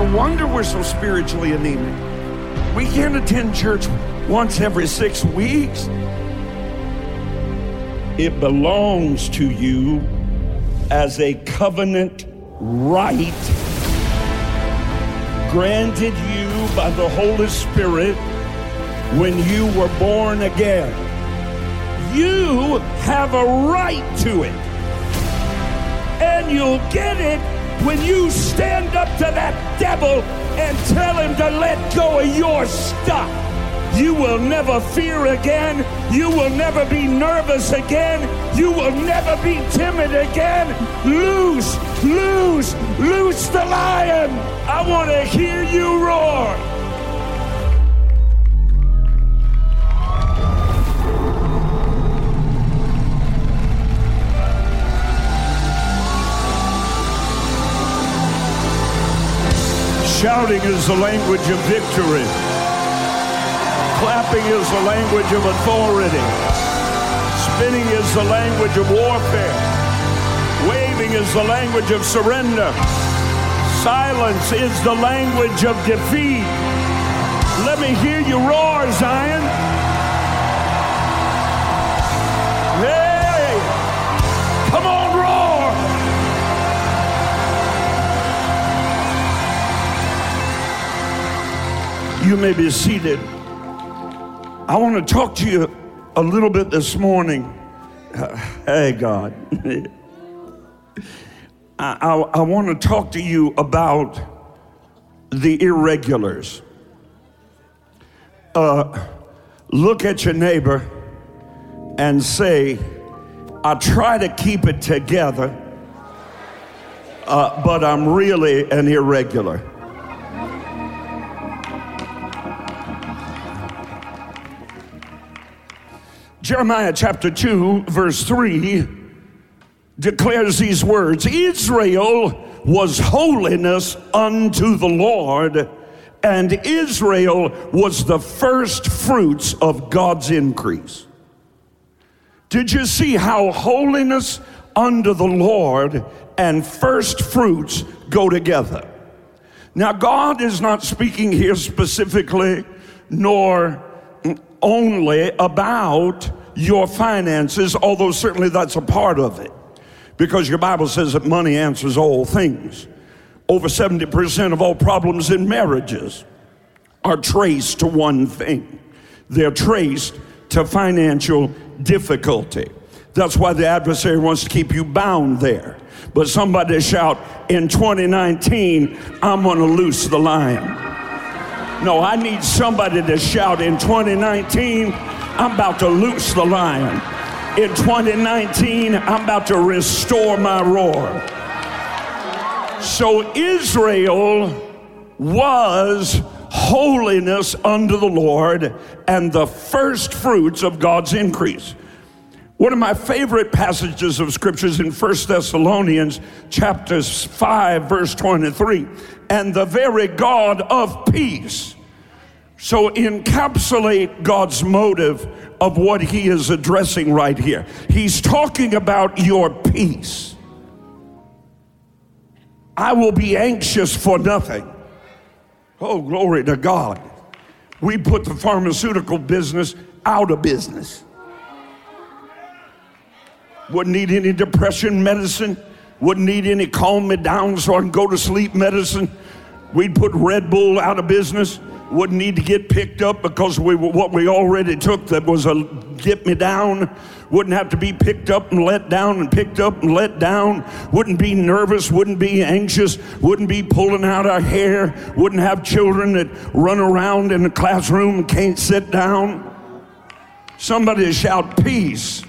No wonder we're so spiritually anemic. We can't attend church once every six weeks. It belongs to you as a covenant right granted you by the Holy Spirit when you were born again. You have a right to it. And you'll get it when you stand up to that devil and tell him to let go of your stuff. You will never fear again. You will never be nervous again. You will never be timid again. Loose, loose, loose the lion. I want to hear you roar. Shouting is the language of victory. Clapping is the language of authority. Spinning is the language of warfare. Waving is the language of surrender. Silence is the language of defeat. Let me hear you roar, Zion. You may be seated. I want to talk to you a little bit this morning. Uh, hey, God. I, I, I want to talk to you about the irregulars. Uh, look at your neighbor and say, I try to keep it together, uh, but I'm really an irregular. Jeremiah chapter 2, verse 3 declares these words Israel was holiness unto the Lord, and Israel was the first fruits of God's increase. Did you see how holiness unto the Lord and first fruits go together? Now, God is not speaking here specifically, nor only about your finances, although certainly that's a part of it. Because your Bible says that money answers all things. Over 70% of all problems in marriages are traced to one thing they're traced to financial difficulty. That's why the adversary wants to keep you bound there. But somebody shout, in 2019, I'm gonna loose the lion. No, I need somebody to shout, in 2019, I'm about to loose the lion. In 2019, I'm about to restore my roar. So Israel was holiness unto the Lord and the first fruits of God's increase. One of my favorite passages of scriptures in 1 Thessalonians chapters 5 verse 23 and the very God of peace. So encapsulate God's motive of what he is addressing right here. He's talking about your peace. I will be anxious for nothing. Oh, glory to God. We put the pharmaceutical business out of business. Wouldn't need any depression medicine, wouldn't need any calm me down so I can go to sleep medicine. We'd put Red Bull out of business. Wouldn't need to get picked up because we what we already took that was a get me down. Wouldn't have to be picked up and let down and picked up and let down. Wouldn't be nervous. Wouldn't be anxious. Wouldn't be pulling out our hair. Wouldn't have children that run around in the classroom and can't sit down. Somebody shout peace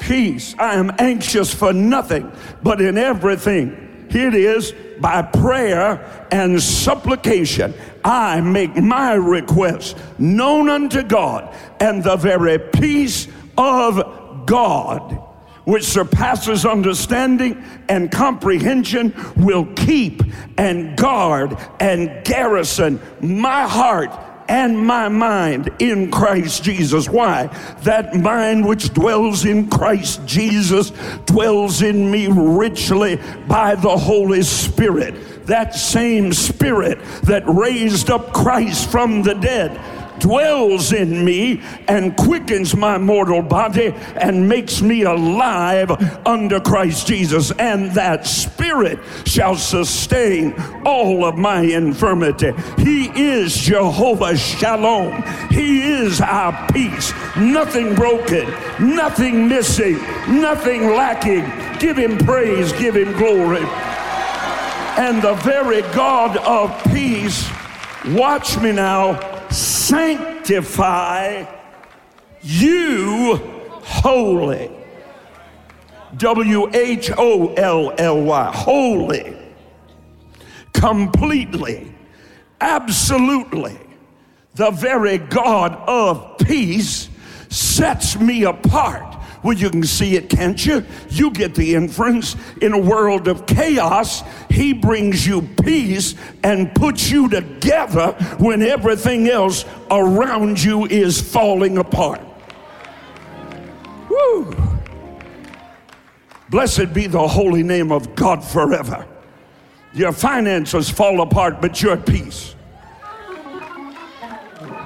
peace. I am anxious for nothing, but in everything. Here it is by prayer and supplication. I make my request known unto God, and the very peace of God, which surpasses understanding and comprehension, will keep and guard and garrison my heart and my mind in Christ Jesus. Why? That mind which dwells in Christ Jesus dwells in me richly by the Holy Spirit. that same spirit that raised up Christ from the dead dwells in me and quickens my mortal body and makes me alive under Christ Jesus. And that Spirit shall sustain all of my infirmity. He is Jehovah Shalom. He is our peace. Nothing broken, nothing missing, nothing lacking. Give him praise, give him glory. And the very God of peace, watch me now sanctify you wholly. W H O L L Y, wholly, completely, absolutely. The very God of peace sets me apart well, you can see it, can't you? You get the inference. In a world of chaos, He brings you peace and puts you together when everything else around you is falling apart. Woo! Blessed be the holy name of God forever. Your finances fall apart, but you're at peace.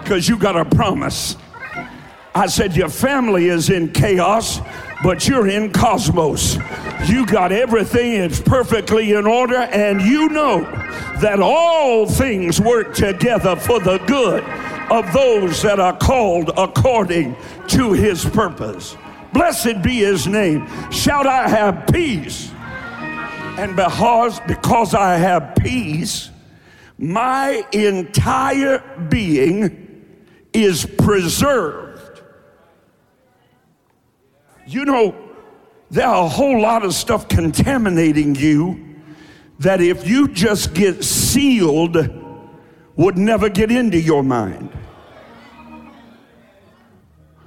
Because you got a promise I said, Your family is in chaos, but you're in cosmos. You got everything, it's perfectly in order, and you know that all things work together for the good of those that are called according to his purpose. Blessed be his name. Shout, I have peace. And because, because I have peace, my entire being is preserved you know, there are a whole lot of stuff contaminating you that if you just get sealed, would never get into your mind.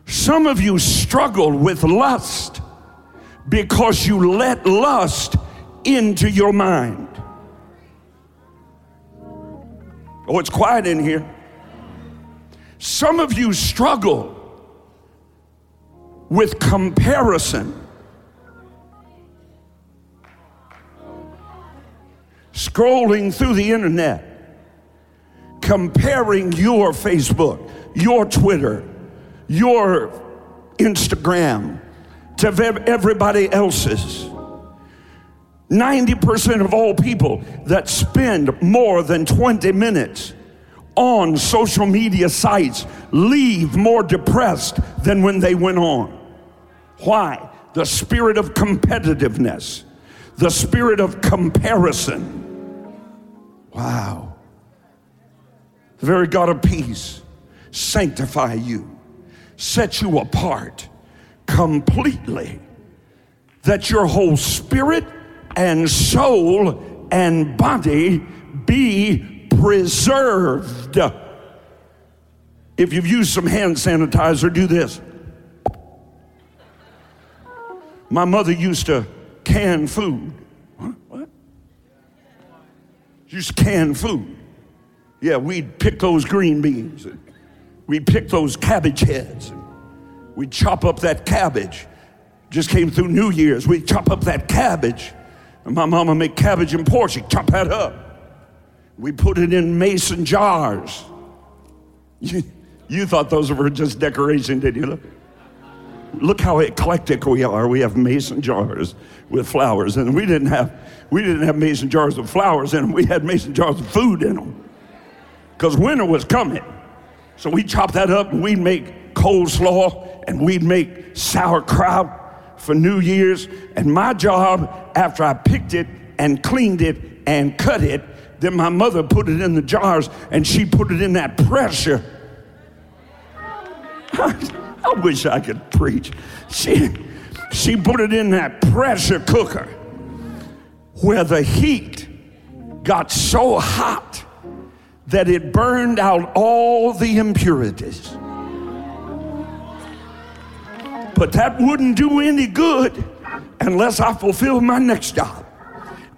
Some of you struggle with lust because you let lust into your mind. Oh, it's quiet in here. Some of you struggle with comparison. Scrolling through the internet, comparing your Facebook, your Twitter, your Instagram to everybody else's. 90% of all people that spend more than 20 minutes on social media sites leave more depressed than when they went on. Why? The spirit of competitiveness, the spirit of comparison. Wow. The very God of peace sanctify you, set you apart completely, that your whole spirit and soul and body be preserved. If you've used some hand sanitizer, do this. My mother used to can food. What? what? Used to can food. Yeah, we'd pick those green beans. We'd pick those cabbage heads. We'd chop up that cabbage. Just came through New Year's. We'd chop up that cabbage. And my mama make cabbage and pork. She'd chop that up. We put it in mason jars. You, you thought those were just decoration, did you? look how eclectic we are. We have mason jars with flowers, and we didn't have we didn't have mason jars with flowers in them. We had mason jars of food in them because winter was coming. So we chopped that up, and we'd make coleslaw, and we'd make sauerkraut for New Year's. And my job, after I picked it and cleaned it and cut it, then my mother put it in the jars, and she put it in that pressure. I wish I could preach. She, she put it in that pressure cooker where the heat got so hot that it burned out all the impurities. But that wouldn't do any good unless I fulfilled my next job.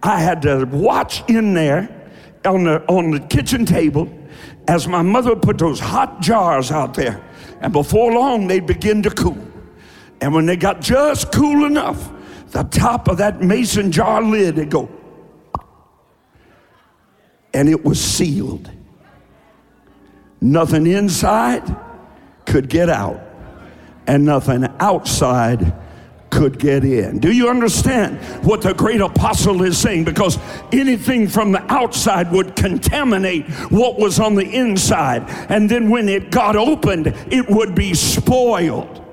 I had to watch in there on the, on the kitchen table as my mother put those hot jars out there and before long, they'd begin to cool. And when they got just cool enough, the top of that mason jar lid would go. and it was sealed. Nothing inside could get out, and nothing outside could get in. Do you understand what the great apostle is saying? Because anything from the outside would contaminate what was on the inside. And then when it got opened, it would be spoiled.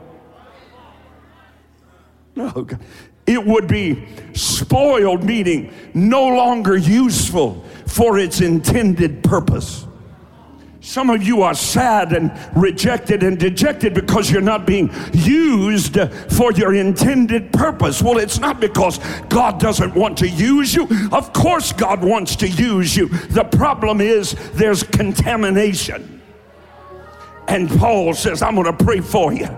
No, it would be spoiled, meaning no longer useful for its intended purpose. Some of you are sad and rejected and dejected because you're not being used for your intended purpose. Well, it's not because God doesn't want to use you. Of course, God wants to use you. The problem is there's contamination. And Paul says, I'm going to pray for you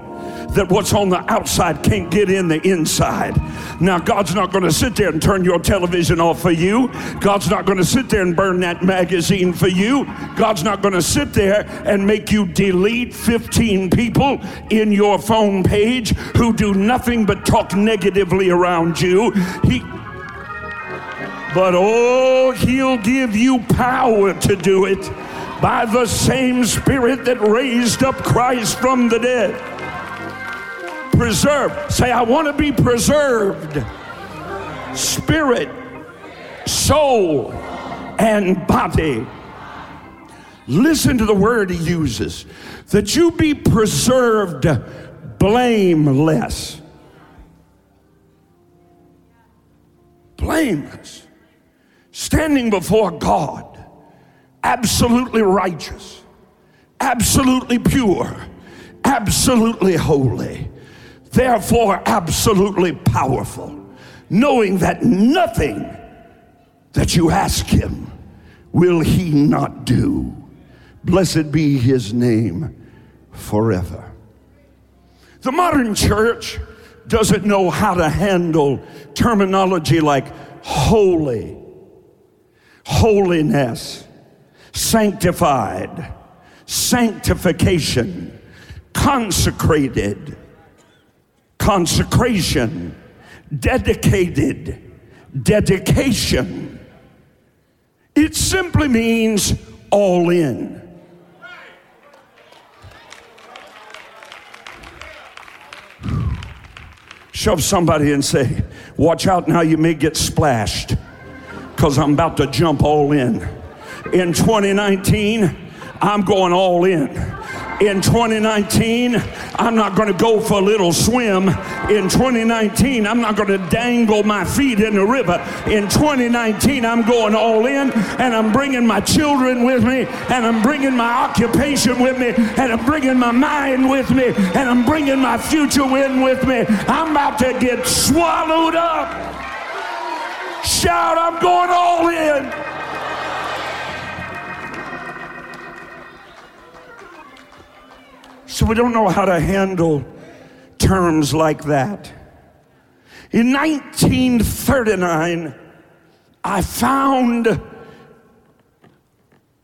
that what's on the outside can't get in the inside. Now, God's not going to sit there and turn your television off for you. God's not going to sit there and burn that magazine for you. God's not going to sit there and make you delete 15 people in your phone page who do nothing but talk negatively around you. He but oh, he'll give you power to do it by the same Spirit that raised up Christ from the dead preserved. Say, I want to be preserved. Spirit, soul, and body. Listen to the word he uses that you be preserved blameless. Blameless. Standing before God, absolutely righteous, absolutely pure, absolutely holy. Therefore absolutely powerful, knowing that nothing that you ask him will he not do. Blessed be his name forever. The modern church doesn't know how to handle terminology like holy, holiness, sanctified, sanctification, consecrated consecration, dedicated, dedication. It simply means all in. Shove somebody and say, Watch out now, you may get splashed because I'm about to jump all in. In 2019, I'm going all in in 2019, I'm not going to go for a little swim. In 2019, I'm not going to dangle my feet in the river. In 2019, I'm going all in and I'm bringing my children with me and I'm bringing my occupation with me and I'm bringing my mind with me and I'm bringing my future in with me. I'm about to get swallowed up. Shout, I'm going all in. So we don't know how to handle terms like that. In 1939, I found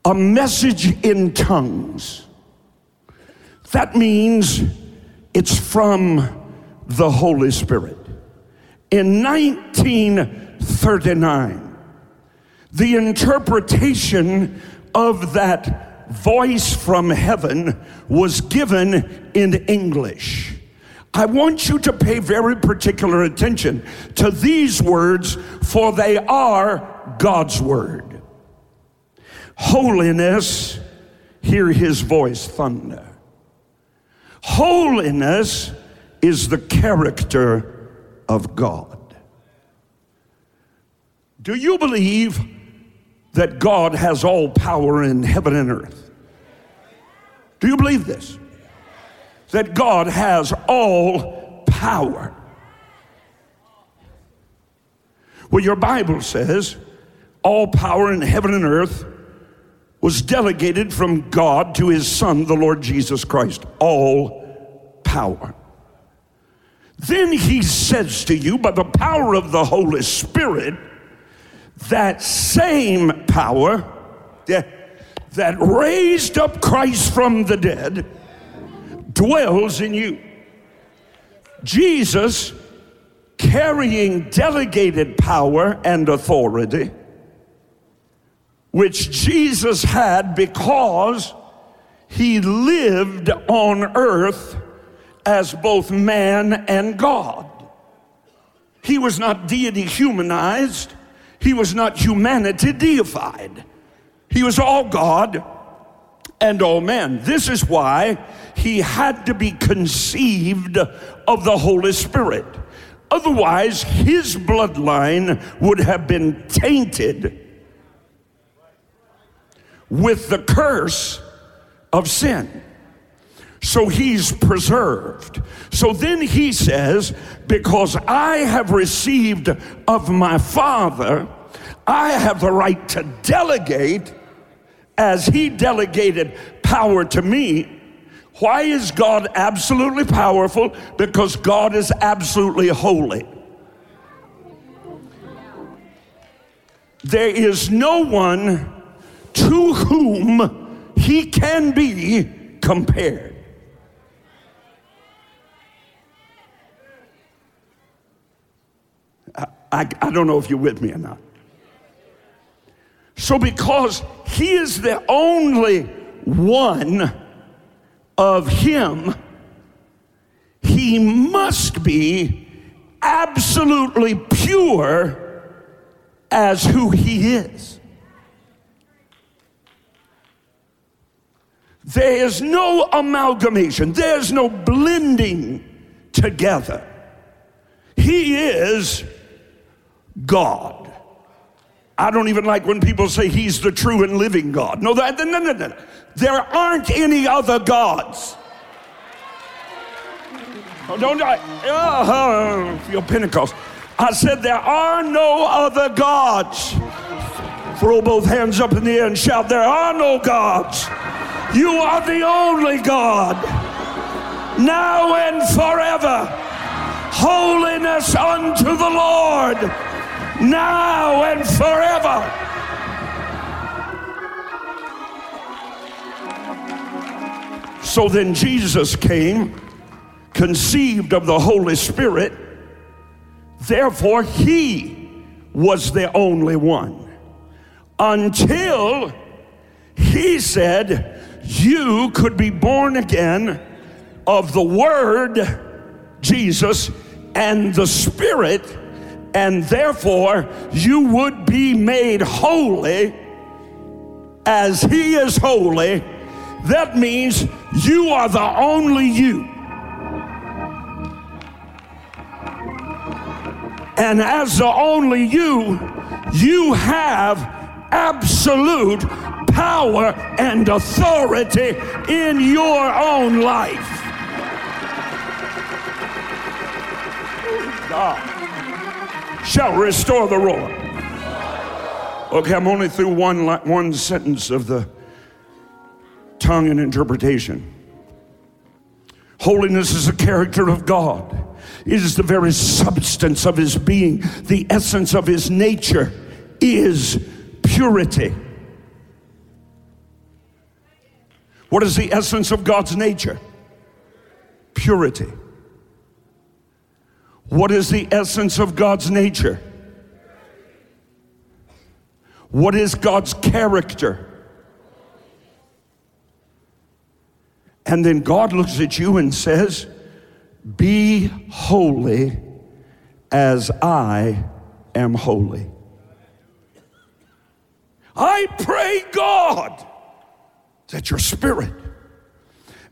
a message in tongues. That means it's from the Holy Spirit. In 1939, the interpretation of that voice from heaven was given in English. I want you to pay very particular attention to these words, for they are God's word. Holiness, hear his voice thunder. Holiness is the character of God. Do you believe that God has all power in heaven and earth. Do you believe this? That God has all power. Well, your Bible says all power in heaven and earth was delegated from God to his Son, the Lord Jesus Christ. All power. Then he says to you, by the power of the Holy Spirit, that same power that raised up Christ from the dead dwells in you. Jesus, carrying delegated power and authority, which Jesus had because he lived on earth as both man and God. He was not deity humanized, he was not humanity deified. He was all God and all man. This is why he had to be conceived of the Holy Spirit. Otherwise, his bloodline would have been tainted with the curse of sin. So he's preserved. So then he says, Because I have received of my Father, I have the right to delegate as he delegated power to me. Why is God absolutely powerful? Because God is absolutely holy. There is no one to whom he can be compared. I, I don't know if you're with me or not. So, because he is the only one of him, he must be absolutely pure as who he is. There is no amalgamation, there's no blending together. He is God. I don't even like when people say he's the true and living God. No, that, no, no, no. There aren't any other gods. Oh, don't I? Uh, feel Pentecost. I said there are no other gods. Throw both hands up in the air and shout, There are no gods. You are the only God, now and forever. Holiness unto the Lord now and forever. So then Jesus came, conceived of the Holy Spirit, therefore, he was the only one. Until he said, You could be born again of the Word, Jesus, and the Spirit and therefore you would be made holy as He is holy. That means you are the only you. And as the only you, you have absolute power and authority in your own life. God shall restore the roar. Okay, I'm only through one, one sentence of the tongue and interpretation. Holiness is a character of God. It is the very substance of his being. The essence of his nature is purity. What is the essence of God's nature? Purity. What is the essence of God's nature? What is God's character? And then God looks at you and says, Be holy as I am holy. I pray, God, that your spirit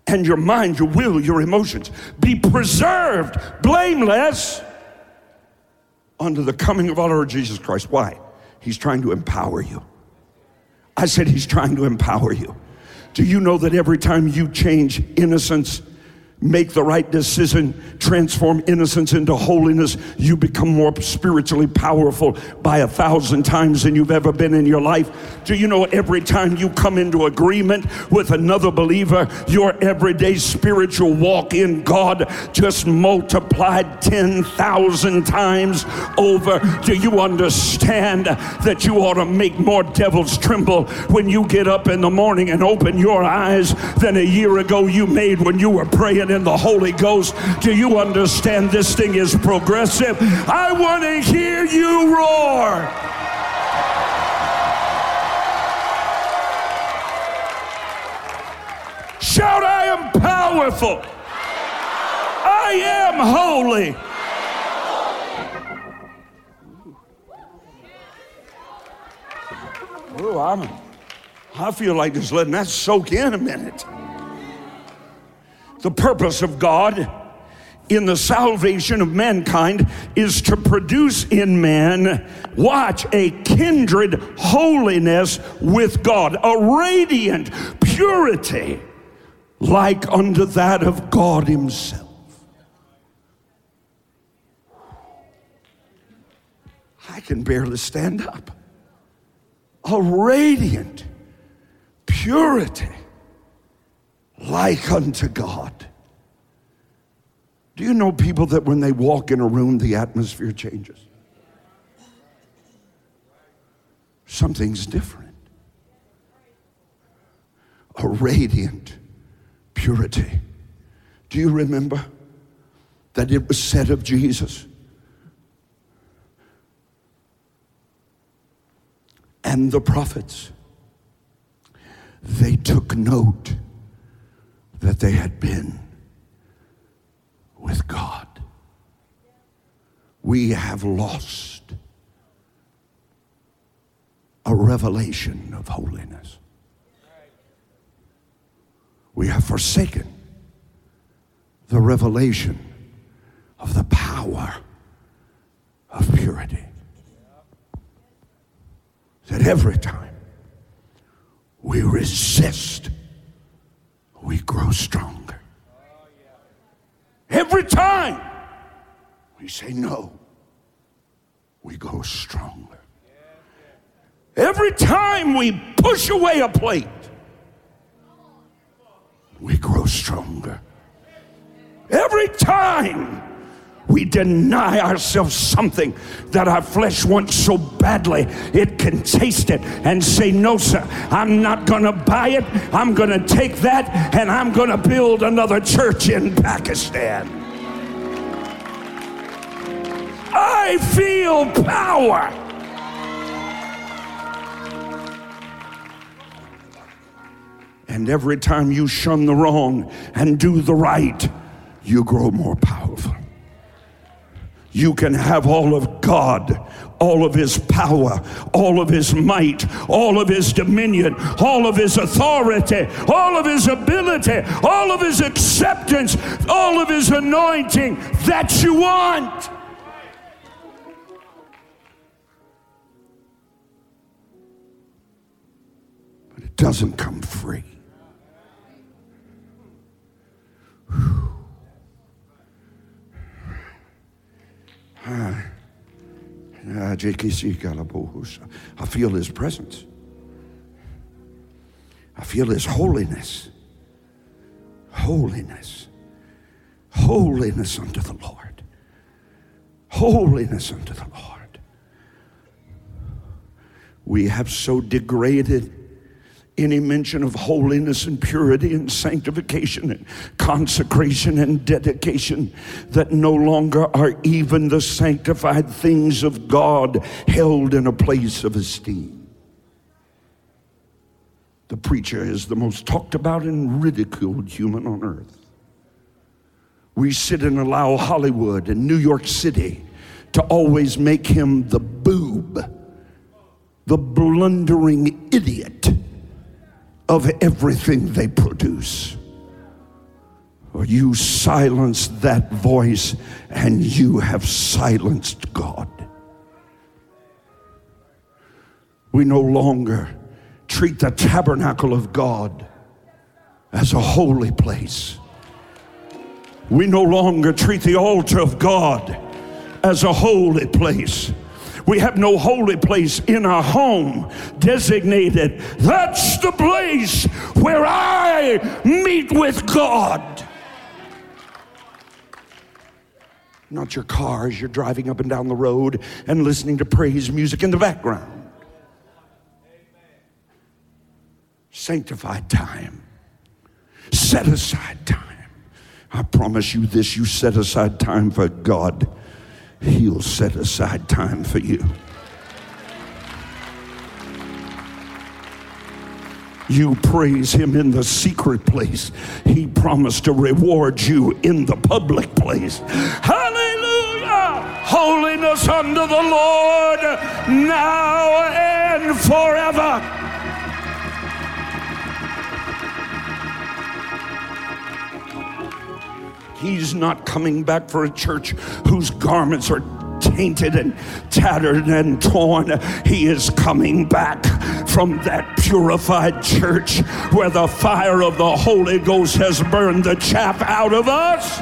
and your mind, your will, your emotions be preserved blameless unto the coming of our Lord Jesus Christ. Why? He's trying to empower you. I said, He's trying to empower you. Do you know that every time you change innocence make the right decision, transform innocence into holiness, you become more spiritually powerful by a thousand times than you've ever been in your life. Do you know every time you come into agreement with another believer, your everyday spiritual walk in God just multiplied 10,000 times over? Do you understand that you ought to make more devils tremble when you get up in the morning and open your eyes than a year ago you made when you were praying in the Holy Ghost. Do you understand this thing is progressive? I want to hear you roar. Shout, I am powerful. I am holy. Oh, I'm, I feel like just letting that soak in a minute. The purpose of God in the salvation of mankind is to produce in man, watch, a kindred holiness with God, a radiant purity like unto that of God Himself. I can barely stand up. A radiant purity like unto God. Do you know people that when they walk in a room, the atmosphere changes? Something's different. A radiant purity. Do you remember that it was said of Jesus? And the prophets, they took note that they had been with God. We have lost a revelation of holiness. We have forsaken the revelation of the power of purity. That every time we resist, we grow stronger. Every time we say no, we go stronger. Every time we push away a plate, we grow stronger. Every time we deny ourselves something that our flesh wants so badly, it can taste it and say, No, sir, I'm not going to buy it. I'm going to take that and I'm going to build another church in Pakistan. I feel power. And every time you shun the wrong and do the right, you grow more powerful. You can have all of God, all of His power, all of His might, all of His dominion, all of His authority, all of His ability, all of His acceptance, all of His anointing that you want. But it doesn't come free. Ah. Ah, I feel his presence. I feel his holiness. Holiness. Holiness unto the Lord. Holiness unto the Lord. We have so degraded any mention of holiness and purity and sanctification and consecration and dedication that no longer are even the sanctified things of God held in a place of esteem. The preacher is the most talked about and ridiculed human on earth. We sit and allow Hollywood and New York City to always make him the boob, the blundering idiot of everything they produce. Or you silence that voice and you have silenced God. We no longer treat the tabernacle of God as a holy place. We no longer treat the altar of God as a holy place. We have no holy place in our home designated. That's the place where I meet with God. Not your car as you're driving up and down the road and listening to praise music in the background. Sanctified time, set aside time. I promise you this you set aside time for God He'll set aside time for you. you praise him in the secret place, he promised to reward you in the public place. Hallelujah! Holiness unto the Lord now and forever. He's not coming back for a church whose garments are tainted and tattered and torn. He is coming back from that purified church where the fire of the Holy Ghost has burned the chaff out of us.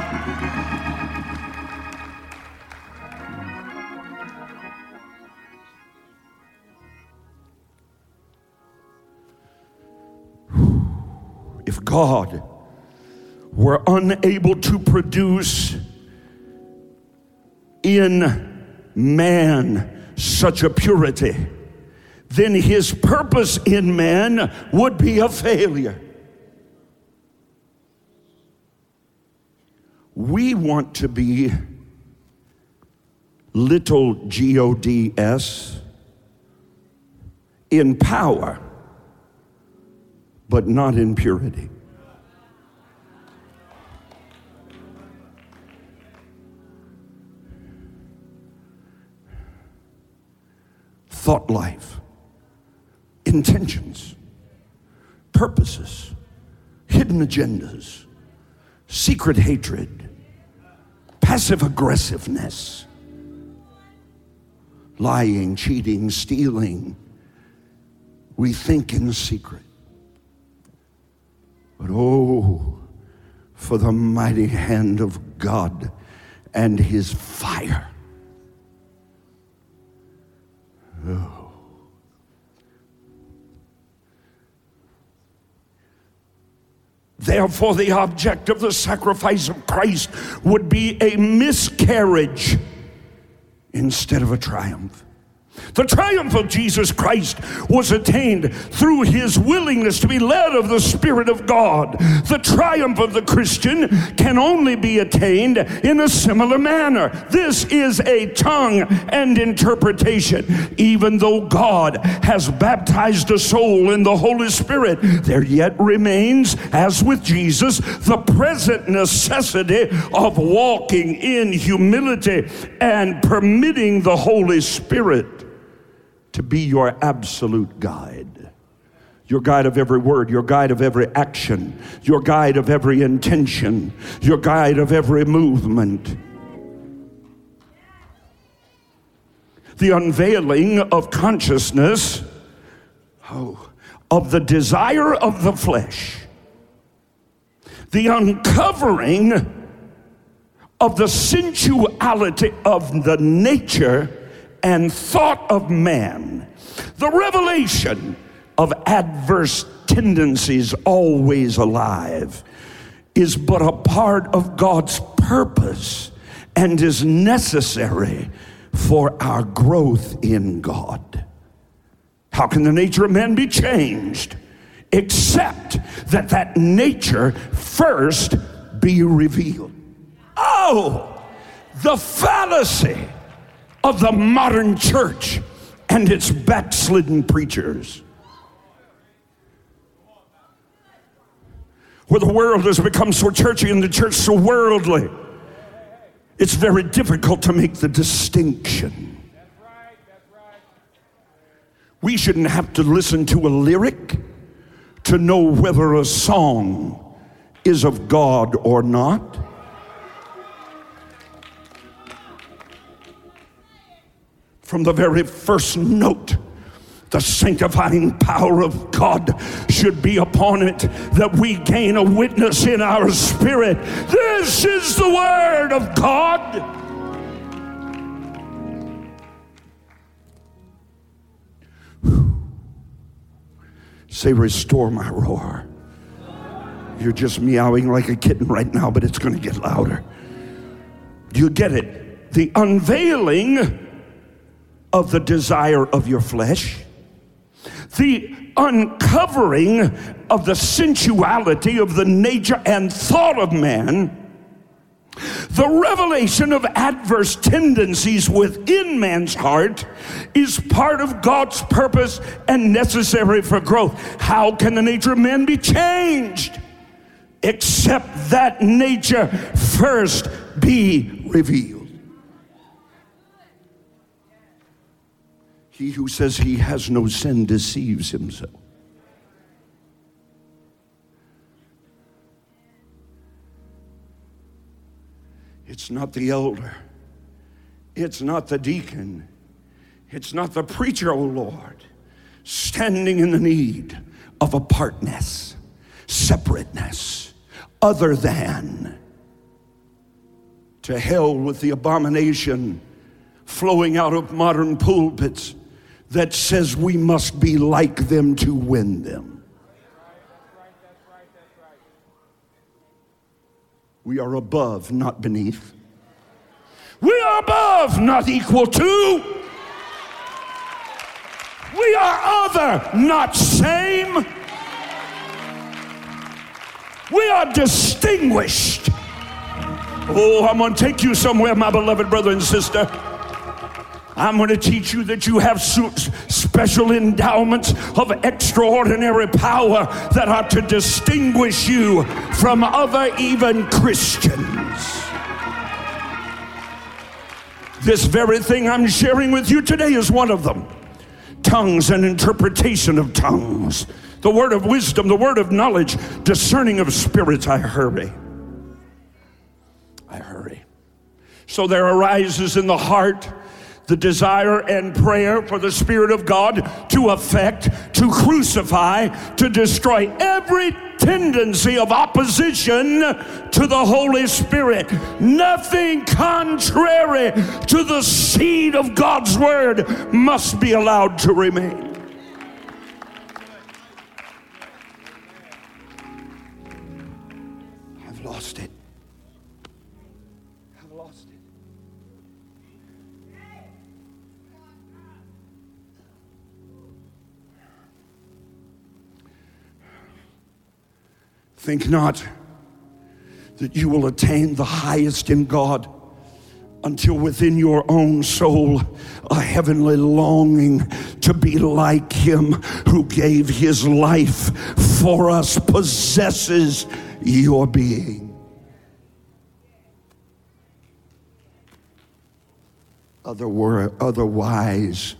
If God were unable to produce in man such a purity, then his purpose in man would be a failure. We want to be little G O D S in power, but not in purity. Thought life, intentions, purposes, hidden agendas, secret hatred, passive aggressiveness, lying, cheating, stealing. We think in secret. But oh, for the mighty hand of God and his fire Oh. Therefore, the object of the sacrifice of Christ would be a miscarriage instead of a triumph. The triumph of Jesus Christ was attained through his willingness to be led of the Spirit of God. The triumph of the Christian can only be attained in a similar manner. This is a tongue and interpretation. Even though God has baptized a soul in the Holy Spirit, there yet remains, as with Jesus, the present necessity of walking in humility and permitting the Holy Spirit to be your absolute guide. Your guide of every word, your guide of every action, your guide of every intention, your guide of every movement. The unveiling of consciousness oh, of the desire of the flesh, the uncovering of the sensuality of the nature and thought of man, the revelation of adverse tendencies always alive, is but a part of God's purpose and is necessary for our growth in God. How can the nature of man be changed? Except that that nature first be revealed. Oh, the fallacy of the modern church and its backslidden preachers. Where the world has become so churchy and the church so worldly, it's very difficult to make the distinction. We shouldn't have to listen to a lyric to know whether a song is of God or not. From the very first note the sanctifying power of God should be upon it, that we gain a witness in our spirit. This is the Word of God. Say, restore my roar. You're just meowing like a kitten right now, but it's going to get louder. Do you get it? The unveiling of the desire of your flesh, the uncovering of the sensuality of the nature and thought of man, The revelation of adverse tendencies within man's heart is part of God's purpose and necessary for growth. How can the nature of man be changed? Except that nature first be revealed. He who says he has no sin deceives himself. It's not the elder. It's not the deacon. It's not the preacher, O oh Lord, standing in the need of apartness, separateness, other than. To hell with the abomination flowing out of modern pulpits that says we must be like them to win them. We are above, not beneath. We are above, not equal to. We are other, not same. We are distinguished. Oh, I'm going to take you somewhere, my beloved brother and sister. I'm going to teach you that you have special endowments of extraordinary power that are to distinguish you from other even Christians. This very thing I'm sharing with you today is one of them tongues and interpretation of tongues, the word of wisdom, the word of knowledge, discerning of spirits. I hurry. I hurry. So there arises in the heart the desire and prayer for the Spirit of God to affect, to crucify, to destroy every tendency of opposition to the Holy Spirit. Nothing contrary to the seed of God's Word must be allowed to remain. Think not that you will attain the highest in God until within your own soul a heavenly longing to be like Him who gave His life for us possesses your being. Otherwise,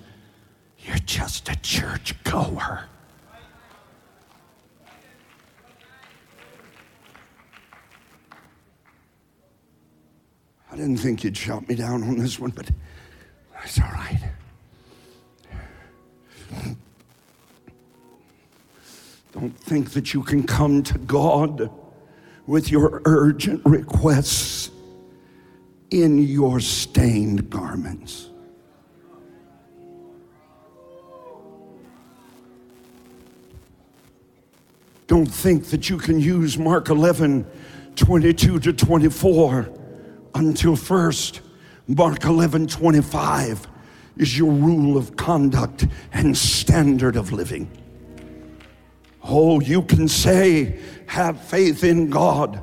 you're just a church goer. I didn't think you'd shot me down on this one, but it's all right. Don't think that you can come to God with your urgent requests in your stained garments. Don't think that you can use Mark 11 22 to 24 until first Mark 11 25 is your rule of conduct and standard of living. Oh, you can say, have faith in God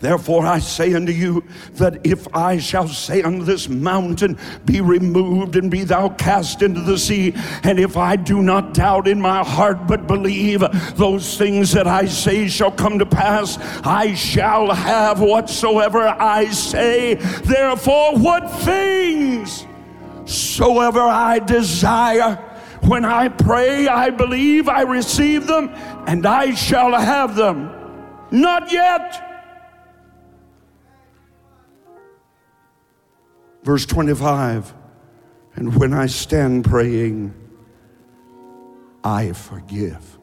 Therefore I say unto you that if I shall say unto this mountain, Be removed and be thou cast into the sea, and if I do not doubt in my heart but believe those things that I say shall come to pass, I shall have whatsoever I say. Therefore, what things soever I desire, when I pray, I believe I receive them, and I shall have them. Not yet Verse 25 And when I stand praying, I forgive.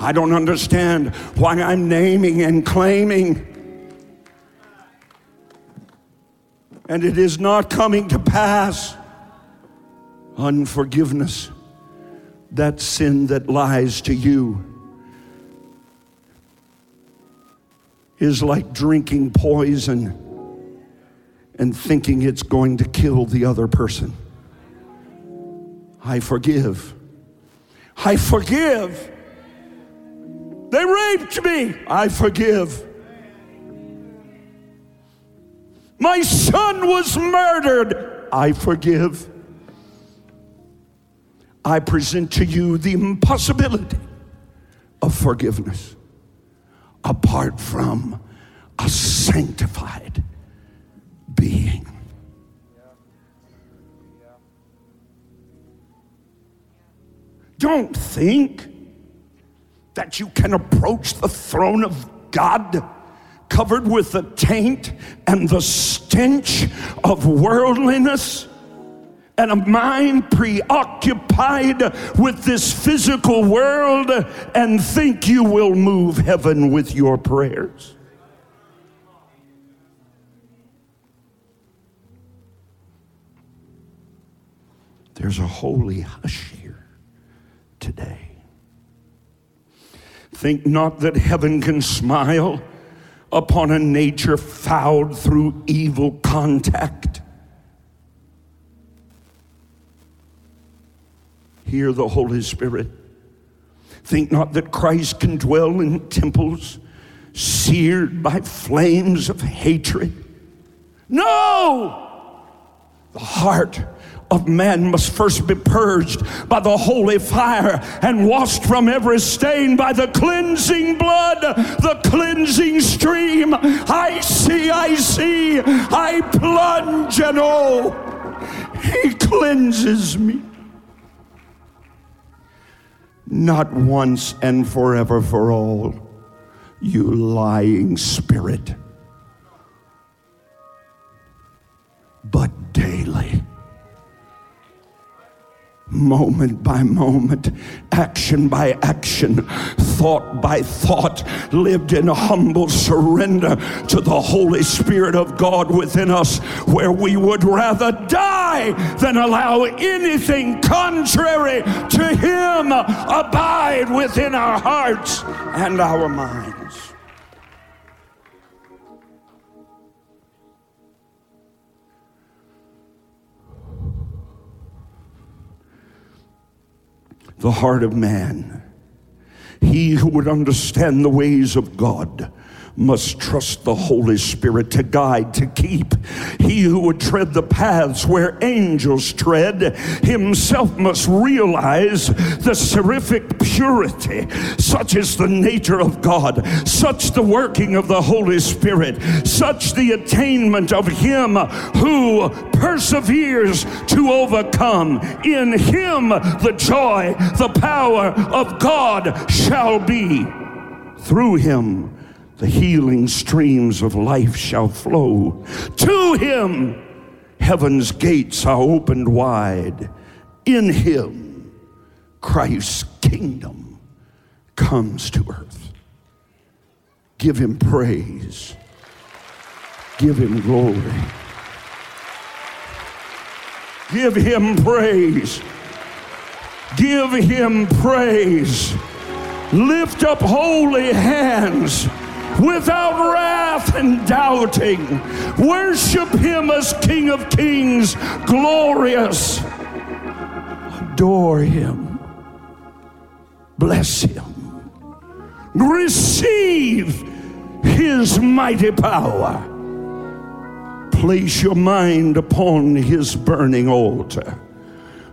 I don't understand why I'm naming and claiming. And it is not coming to pass. Unforgiveness, that sin that lies to you, is like drinking poison and thinking it's going to kill the other person. I forgive. I forgive. They raped me. I forgive. My son was murdered. I forgive. I present to you the impossibility of forgiveness apart from a sanctified being. Don't think that you can approach the throne of God covered with the taint and the stench of worldliness and a mind preoccupied with this physical world and think you will move heaven with your prayers. There's a holy hush here today. Think not that heaven can smile upon a nature fouled through evil contact. Hear the Holy Spirit. Think not that Christ can dwell in temples seared by flames of hatred. No! The heart of man must first be purged by the holy fire and washed from every stain by the cleansing blood, the cleansing stream. I see, I see, I plunge, and oh, he cleanses me. Not once and forever for all, you lying spirit, but daily moment by moment, action by action, thought by thought, lived in humble surrender to the Holy Spirit of God within us, where we would rather die than allow anything contrary to Him abide within our hearts and our minds. The heart of man. He who would understand the ways of God must trust the Holy Spirit to guide, to keep. He who would tread the paths where angels tread himself must realize the seraphic purity. Such is the nature of God, such the working of the Holy Spirit, such the attainment of Him who perseveres to overcome. In Him the joy, the power of God shall be. Through Him, the healing streams of life shall flow. To him, heaven's gates are opened wide. In him, Christ's kingdom comes to earth. Give him praise, give him glory, give him praise, give him praise. Lift up holy hands without wrath and doubting. Worship him as King of Kings, glorious. Adore him. Bless him. Receive his mighty power. Place your mind upon his burning altar.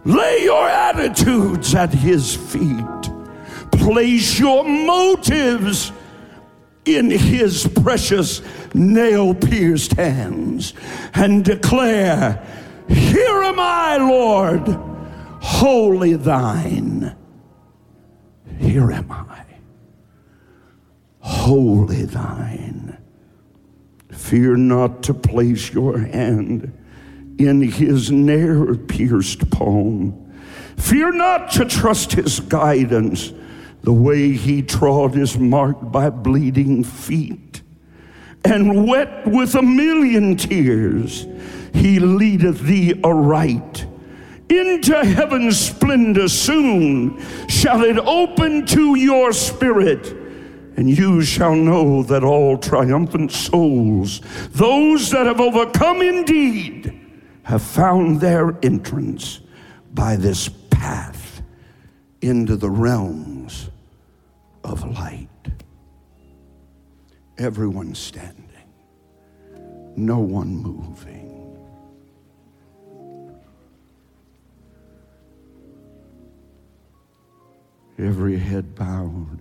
Lay your attitudes at his feet. Place your motives in his precious nail pierced hands and declare, Here am I, Lord, wholly thine. Here am I, wholly thine. Fear not to place your hand in his nail pierced palm. Fear not to trust his guidance the way he trod is marked by bleeding feet, and wet with a million tears, he leadeth thee aright. Into heaven's splendor soon shall it open to your spirit, and you shall know that all triumphant souls, those that have overcome indeed, have found their entrance by this path into the realms of light. Everyone standing. no one moving. Every head bowed,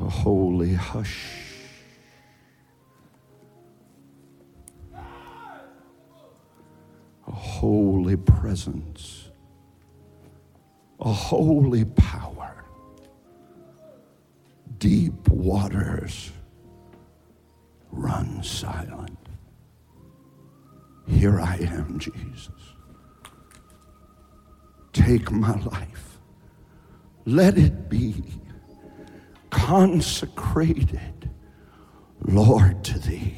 a holy hush. A holy presence, a holy power, deep waters run silent. Here I am, Jesus. Take my life. Let it be consecrated, Lord, to Thee.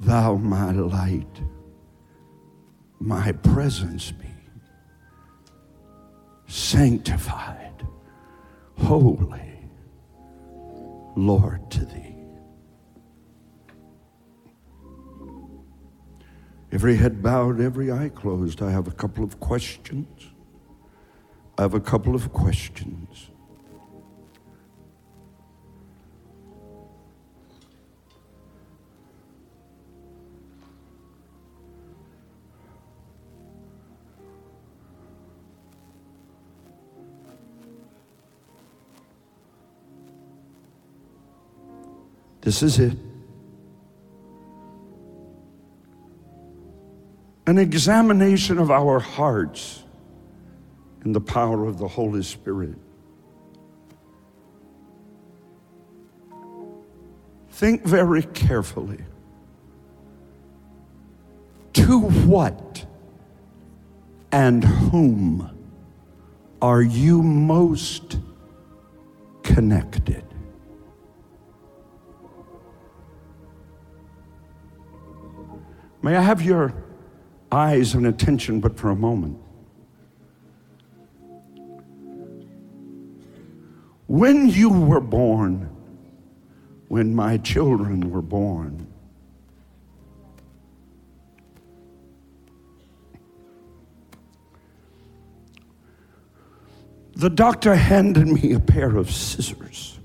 Thou, my light, my presence be sanctified, holy, Lord, to Thee. Every head bowed, every eye closed. I have a couple of questions. I have a couple of questions. This is it. an examination of our hearts in the power of the Holy Spirit. Think very carefully. To what and whom are you most connected? May I have your eyes and attention but for a moment. When you were born, when my children were born, the doctor handed me a pair of scissors.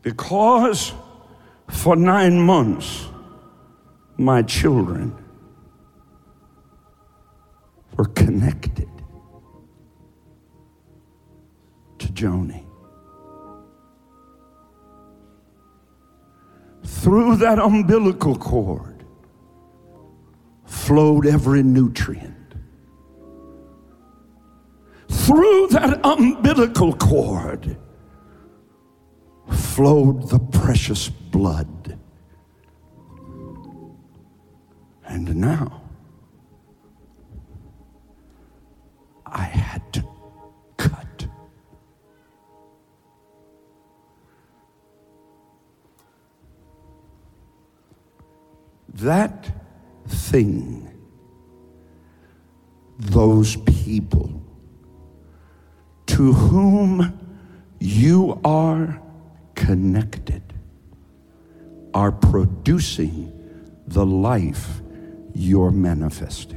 Because for nine months, my children were connected to Joni. Through that umbilical cord flowed every nutrient. Through that umbilical cord flowed the precious blood. And now I had to cut. That thing, those people to whom you are connected are producing the life you're manifesting.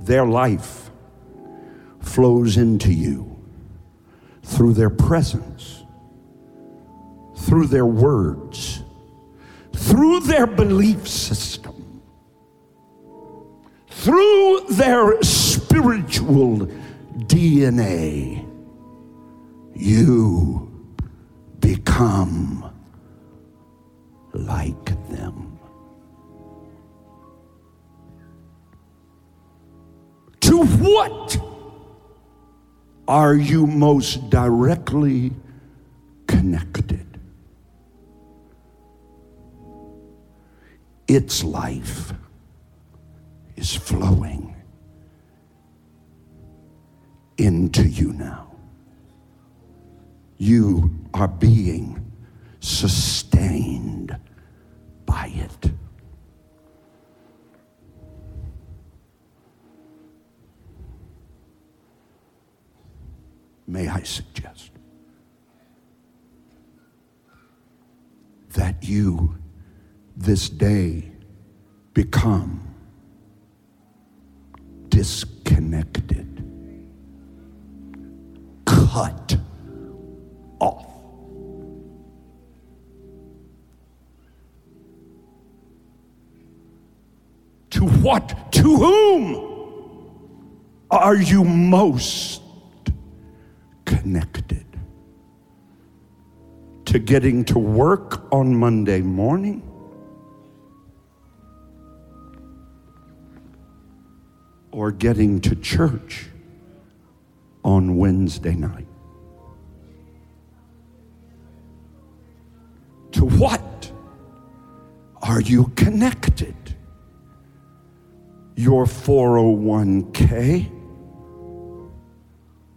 Their life flows into you through their presence, through their words, through their belief system, through their spiritual DNA, you become like them. To what are you most directly connected? Its life is flowing into you now. You are being sustained by it. May I suggest that you this day become disconnected, cut off. To what? To whom are you most connected? To getting to work on Monday morning? Or getting to church on Wednesday night? To what are you connected? Your 401k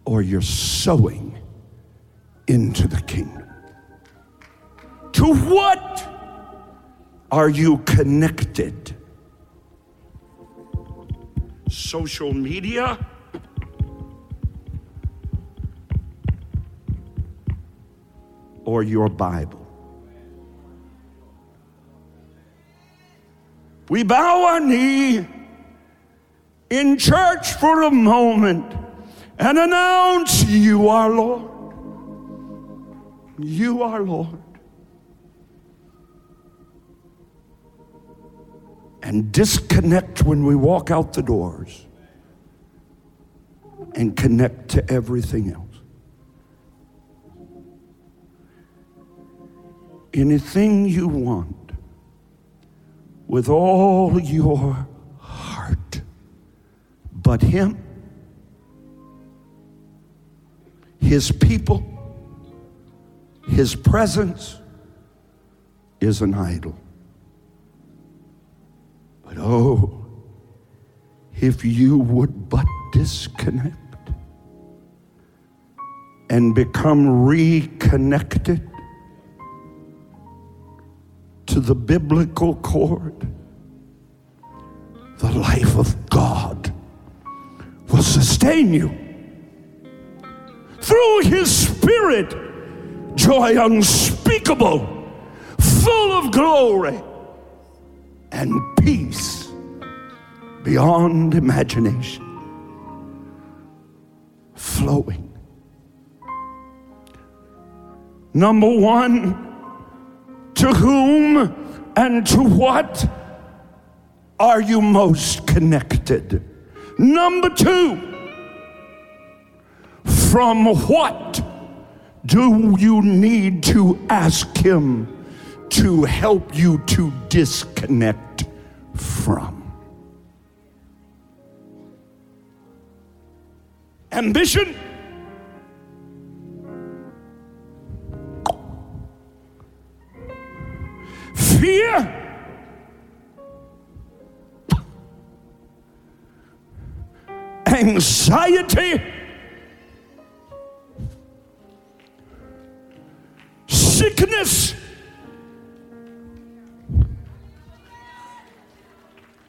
or you're sowing into the kingdom? To what are you connected? Social media? Or your Bible? We bow our knee in church for a moment and announce, You are Lord. You are Lord. And disconnect when we walk out the doors and connect to everything else. Anything you want with all your heart, but Him, His people, His presence is an idol. But oh, if you would but disconnect and become reconnected to the biblical cord, the life of God will sustain you. Through His Spirit, joy unspeakable, full of glory, and peace beyond imagination, flowing. Number one, to whom and to what are you most connected? Number two, from what do you need to ask Him to help you to disconnect from? Ambition? Fear? Anxiety?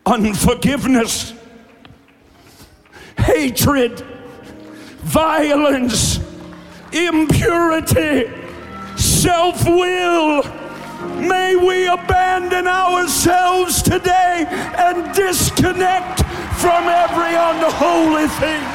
Unforgiveness? Hatred? Violence? Impurity? Self will? May we abandon ourselves today and disconnect from every unholy thing.